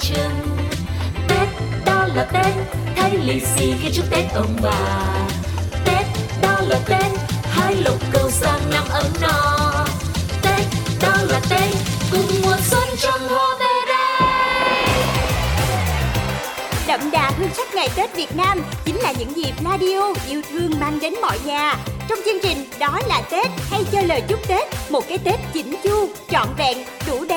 trưng Tết, đó là Tết Thấy lì xì khi chúc Tết ông bà. Tết, đó là Tết Hai lục cầu sang năm ấm no. Tết, đó là Tết Cùng mùa xuân trong hoa về đây Đậm đà hương sắc ngày Tết Việt Nam Chính là những dịp radio yêu thương mang đến mọi nhà. Trong chương trình Đó là Tết hay cho lời chúc Tết Một cái Tết chỉnh chu, trọn vẹn, đủ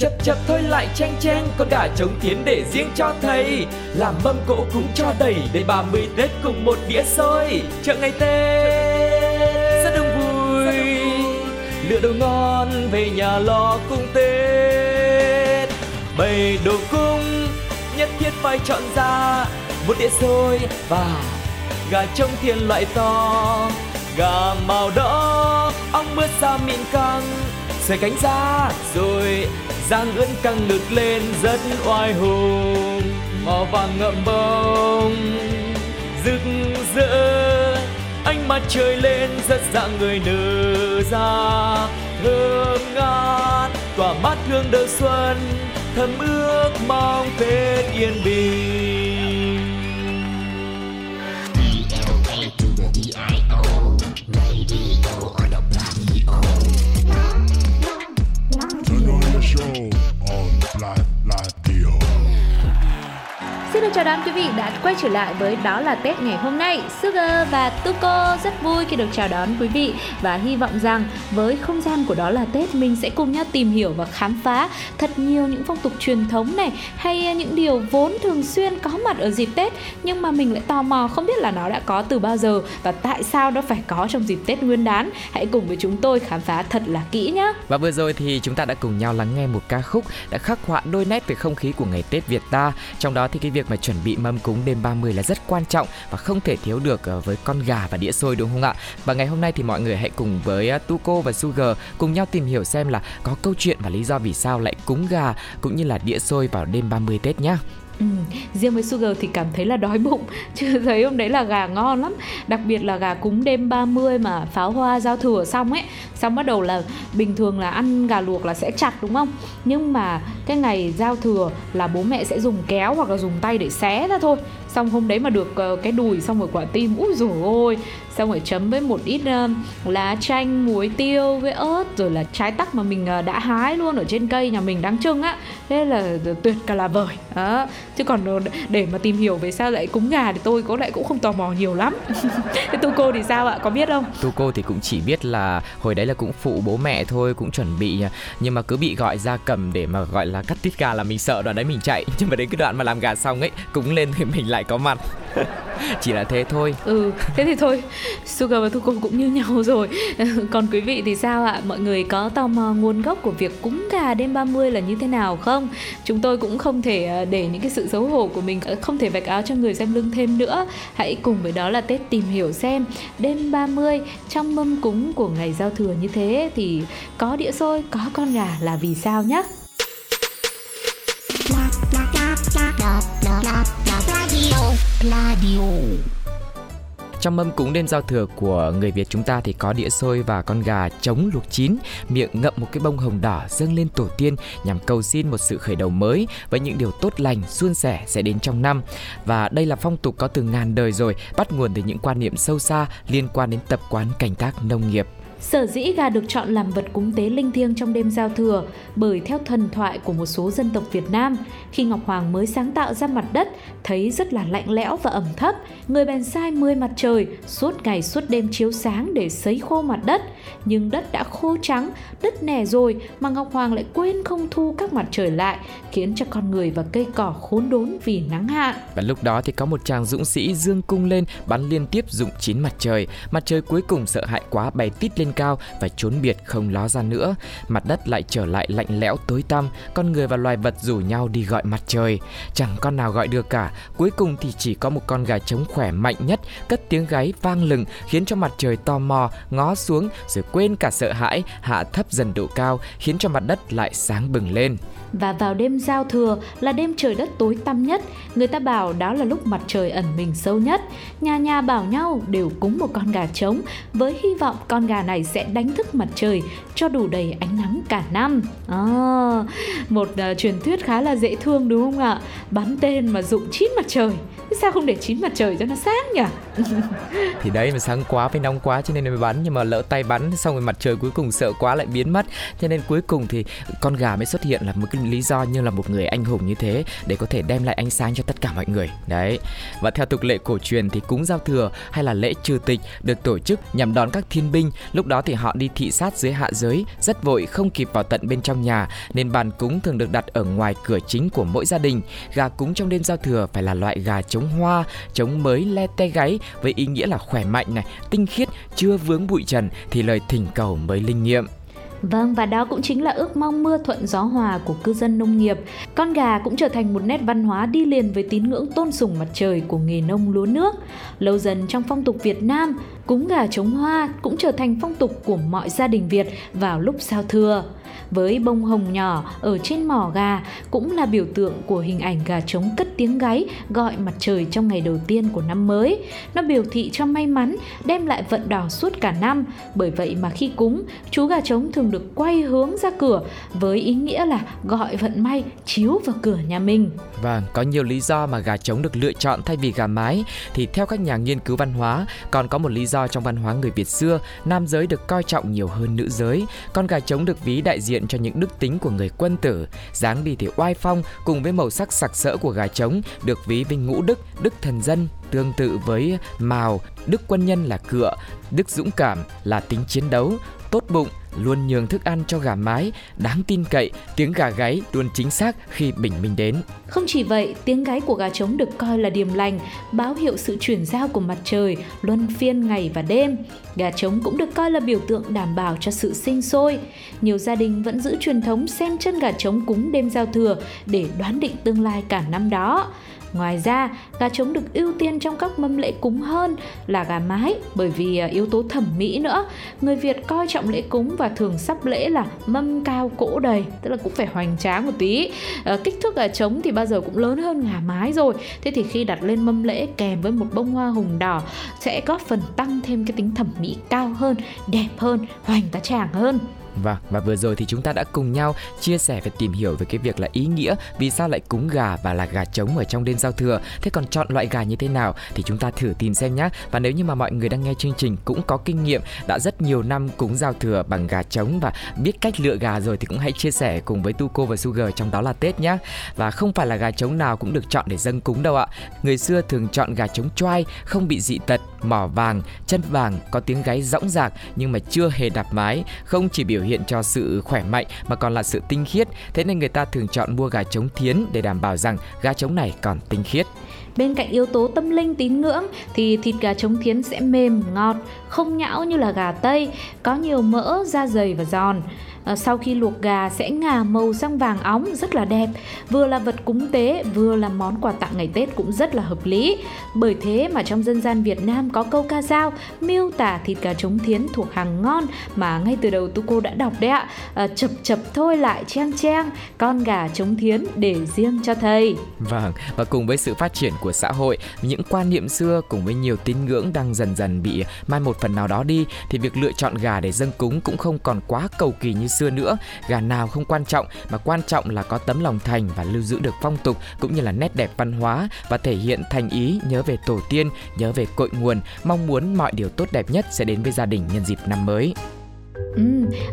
Chập chập thôi lại chen chen Con gà trống tiến để riêng cho thầy. Làm mâm cỗ cúng cho đầy Đầy 30 Tết cùng một đĩa xôi. Chợ ngày Tết Rất đông vui. Lựa đồ ngon về nhà lo cung Tết. Bày đồ cung Nhất thiết phải chọn ra Một đĩa xôi. Và Gà trống thiên loại to Gà màu đỏ Ong mướt da mịn căng. Xoay cánh ra rồi giang ưỡn căng ngực lên, rất oai hùng. Màu vàng ngậm bông, rực rỡ. Ánh mặt trời lên, rất dạng người nở ra. Thơm ngát, tỏa mát hương đầu xuân. Thầm ước mong tết yên bình. Xin chào đón quý vị đã quay trở lại với Đó là Tết ngày hôm nay. Sugar và Tuko rất vui khi được chào đón quý vị Và hy vọng rằng với không gian của Đó là Tết, Mình sẽ cùng nhau tìm hiểu và khám phá thật nhiều những phong tục truyền thống này, Hay những điều vốn thường xuyên có mặt ở dịp Tết, Nhưng mà mình lại tò mò không biết là nó đã có từ bao giờ Và tại sao nó phải có trong dịp Tết Nguyên đán. Hãy cùng với chúng tôi khám phá thật là kỹ nhé Và vừa rồi thì chúng ta đã cùng nhau lắng nghe một ca khúc đã khắc họa đôi nét về không khí của ngày Tết Việt ta. Trong đó thì cái việc mà chuẩn bị mâm cúng đêm 30 là rất quan trọng và không thể thiếu được ờ, với con gà và đĩa xôi, đúng không ạ? Và ngày hôm nay thì mọi người hãy cùng với ờ, Tuko và Sugar cùng nhau tìm hiểu xem là có câu chuyện và lý do vì sao lại cúng gà cũng như là đĩa xôi vào đêm 30 Tết nhá. Ừ, riêng với Sugar thì cảm thấy là đói bụng Chứ thấy hôm đấy là gà ngon lắm. Đặc biệt là gà cúng đêm 30 mà pháo hoa giao thừa xong ấy Xong bắt đầu là bình thường là ăn gà luộc là sẽ chặt đúng không? Nhưng mà cái ngày giao thừa là bố mẹ sẽ dùng kéo hoặc là dùng tay để xé ra thôi. Xong hôm đấy mà được ờ, cái đùi xong rồi quả tim Úi dồi ôi. Xong rồi chấm với một ít ờ, lá chanh, muối tiêu với ớt Rồi là trái tắc mà mình ờ, đã hái luôn ở trên cây nhà mình đang trưng á. Thế là tuyệt cả là vời. Đó. Chứ còn để mà tìm hiểu về sao lại cúng gà thì tôi có lại cũng không tò mò nhiều lắm Thế tu cô thì sao ạ? Có biết không? Tuko thì cũng chỉ biết là hồi đấy là cũng phụ bố mẹ thôi, cũng chuẩn bị à, nhưng mà cứ bị gọi ra cầm để mà gọi là cắt tiết gà là mình sợ, đoạn đấy mình chạy nhưng mà đến cái đoạn mà làm gà xong ấy, cúng lên thì mình lại có mặt chỉ là thế thôi Ừ, thế thì thôi Sugar và thu cô cũng như nhau rồi Còn quý vị thì sao ạ? Mọi người có tò mò nguồn gốc của việc cúng gà đêm 30 là như thế nào không? Chúng tôi cũng không thể ờ, để những cái sự xấu hổ của mình ờ, Không thể vạch áo cho người xem lưng thêm nữa Hãy cùng với đó là Tết tìm hiểu xem Đêm 30 trong mâm cúng của ngày giao thừa như thế Thì có đĩa xôi, có con gà là vì sao nhé? Trong mâm cúng đêm giao thừa của người Việt chúng ta thì có đĩa xôi và con gà trống luộc chín, miệng ngậm một cái bông hồng đỏ dâng lên tổ tiên nhằm cầu xin một sự khởi đầu mới với những điều tốt lành, suôn sẻ sẽ đến trong năm. Và đây là phong tục có từ ngàn đời rồi, bắt nguồn từ những quan niệm sâu xa liên quan đến tập quán canh tác nông nghiệp. Sở dĩ gà được chọn làm vật cúng tế linh thiêng trong đêm giao thừa bởi theo thần thoại của một số dân tộc Việt Nam, khi Ngọc Hoàng mới sáng tạo ra mặt đất thấy rất là lạnh lẽo và ẩm thấp, người bèn sai 10 mặt trời suốt ngày suốt đêm chiếu sáng để sấy khô mặt đất. Nhưng đất đã khô trắng, đất nẻ rồi mà Ngọc Hoàng lại quên không thu các mặt trời lại, khiến cho con người và cây cỏ khốn đốn vì nắng hạn. Và lúc đó thì có một chàng dũng sĩ dương cung lên bắn liên tiếp dụng chín mặt trời. Mặt trời cuối cùng sợ hãi quá bay tít lên cao và trốn biệt không ló ra nữa. Mặt đất lại trở lại lạnh lẽo tối tăm, con người và loài vật rủ nhau đi gọi mặt trời. Chẳng con nào gọi được cả, cuối cùng thì chỉ có một con gà trống khỏe mạnh nhất cất tiếng gáy vang lừng khiến cho mặt trời tò mò ngó xuống rồi quên cả sợ hãi hạ thấp dần độ cao khiến cho mặt đất lại sáng bừng lên. Và vào đêm giao thừa là đêm trời đất tối tăm nhất, người ta bảo đó là lúc mặt trời ẩn mình sâu nhất. Nhà nhà bảo nhau đều cúng một con gà trống với hy vọng con gà này sẽ đánh thức mặt trời cho đủ đầy ánh nắng cả năm. Ờ, à, một uh, truyền thuyết khá là dễ thương đúng không ạ? Bắn tên mà dụng chín mặt trời. Sao không để chín mặt trời cho nó sáng nhỉ? thì đấy mà sáng quá với nóng quá cho nên mới bắn nhưng mà lỡ tay bắn xong rồi mặt trời cuối cùng sợ quá lại biến mất cho nên cuối cùng thì con gà mới xuất hiện là một cái lý do như là một người anh hùng như thế để có thể đem lại ánh sáng cho tất cả mọi người. Đấy. Và theo tục lệ cổ truyền thì cúng giao thừa hay là lễ trừ tịch được tổ chức nhằm đón các thiên binh. Lúc đó thì họ đi thị sát dưới hạ giới, rất vội, không kịp vào tận bên trong nhà, nên bàn cúng thường được đặt ở ngoài cửa chính của mỗi gia đình. Gà cúng trong đêm giao thừa phải là loại gà chống hoa, chống mới le te gáy với ý nghĩa là khỏe mạnh này, tinh khiết, chưa vướng bụi trần thì lời thỉnh cầu mới linh nghiệm. Vâng và đó cũng chính là ước mong mưa thuận gió hòa của cư dân nông nghiệp. Con gà cũng trở thành một nét văn hóa đi liền với tín ngưỡng tôn sùng mặt trời của nghề nông lúa nước. Lâu dần trong phong tục Việt Nam, cúng gà chống hoa cũng trở thành phong tục của mọi gia đình Việt vào lúc giao thừa với bông hồng nhỏ ở trên mỏ gà cũng là biểu tượng của hình ảnh gà trống cất tiếng gáy gọi mặt trời trong ngày đầu tiên của năm mới. Nó biểu thị cho may mắn, đem lại vận đỏ suốt cả năm. Bởi vậy mà khi cúng, chú gà trống thường được quay hướng ra cửa với ý nghĩa là gọi vận may chiếu vào cửa nhà mình. Vâng, có nhiều lý do mà gà trống được lựa chọn thay vì gà mái thì theo các nhà nghiên cứu văn hóa còn có một lý do trong văn hóa người Việt xưa, nam giới được coi trọng nhiều hơn nữ giới. Con gà trống được ví đại diện cho những đức tính của người quân tử, dáng đi thì oai phong cùng với màu sắc sặc sỡ của gà trống được ví với ngũ đức, đức thần dân, tương tự với màu đức quân nhân là cựa, đức dũng cảm là tính chiến đấu, tốt bụng luôn nhường thức ăn cho gà mái, đáng tin cậy, tiếng gà gáy luôn chính xác khi bình minh đến. Không chỉ vậy, tiếng gáy của gà trống được coi là điềm lành, báo hiệu sự chuyển giao của mặt trời, luân phiên ngày và đêm. Gà trống cũng được coi là biểu tượng đảm bảo cho sự sinh sôi. Nhiều gia đình vẫn giữ truyền thống xem chân gà trống cúng đêm giao thừa để đoán định tương lai cả năm đó. Ngoài ra, gà trống được ưu tiên trong các mâm lễ cúng hơn là gà mái bởi vì à, yếu tố thẩm mỹ nữa. Người Việt coi trọng lễ cúng và thường sắp lễ là mâm cao cỗ đầy, tức là cũng phải hoành tráng một tí. À, kích thước gà trống thì bao giờ cũng lớn hơn gà mái rồi. Thế thì khi đặt lên mâm lễ kèm với một bông hoa hồng đỏ sẽ góp phần tăng thêm cái tính thẩm mỹ cao hơn, đẹp hơn, hoành tá tràng hơn và và vừa rồi thì chúng ta đã cùng nhau chia sẻ và tìm hiểu về cái việc là ý nghĩa vì sao lại cúng gà và là gà trống ở trong đêm giao thừa. Thế còn chọn loại gà như thế nào thì chúng ta thử tìm xem nhé. Và nếu như mà mọi người đang nghe chương trình cũng có kinh nghiệm đã rất nhiều năm cúng giao thừa bằng gà trống và biết cách lựa gà rồi thì cũng hãy chia sẻ cùng với Tuco và Sugar trong đó là Tết nhé. Và không phải là gà trống nào cũng được chọn để dâng cúng đâu ạ. Người xưa thường chọn gà trống choai, không bị dị tật, mỏ vàng, chân vàng, có tiếng gáy rõng rạc nhưng mà chưa hề đạp mái, không chỉ biểu biểu hiện cho sự khỏe mạnh mà còn là sự tinh khiết. Thế nên người ta thường chọn mua gà trống thiến để đảm bảo rằng gà trống này còn tinh khiết. Bên cạnh yếu tố tâm linh tín ngưỡng thì thịt gà trống thiến sẽ mềm, ngọt, không nhão như là gà Tây, có nhiều mỡ, da dày và giòn. Ờ, sau khi luộc gà sẽ ngà màu sang vàng óng rất là đẹp. Vừa là vật cúng tế vừa là món quà tặng ngày tết cũng rất là hợp lý. Bởi thế mà trong dân gian việt nam có câu ca dao miêu tả thịt gà trống thiến thuộc hàng ngon mà ngay từ đầu tu cô đã đọc đấy ạ. À, chập chập thôi lại trang trang con gà trống thiến để riêng cho thầy vâng và cùng với sự phát triển của xã hội những quan niệm xưa cùng với nhiều tín ngưỡng đang dần dần bị mai một phần nào đó đi thì việc lựa chọn gà để dâng cúng cũng không còn quá cầu kỳ như xưa nữa. Gà nào không quan trọng, mà quan trọng là có tấm lòng thành và lưu giữ được phong tục, cũng như là nét đẹp văn hóa và thể hiện thành ý, nhớ về tổ tiên, nhớ về cội nguồn, mong muốn mọi điều tốt đẹp nhất sẽ đến với gia đình nhân dịp năm mới. Ừ,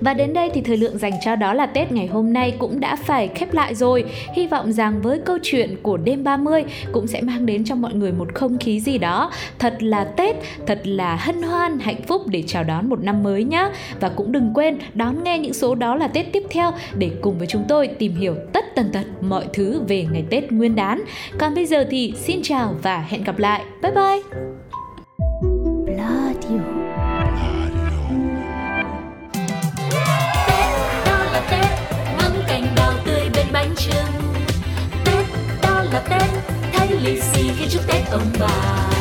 và đến đây thì thời lượng dành cho đó là Tết ngày hôm nay cũng đã phải khép lại rồi. Hy vọng rằng với câu chuyện của đêm 30 cũng sẽ mang đến cho mọi người một không khí gì đó thật là Tết, thật là hân hoan, hạnh phúc để chào đón một năm mới nhé. Và cũng đừng quên đón nghe những số đó là Tết tiếp theo để cùng với chúng tôi tìm hiểu tất tần tật mọi thứ về ngày Tết Nguyên đán. Còn bây giờ thì xin chào và hẹn gặp lại. Bye bye. Khi chúc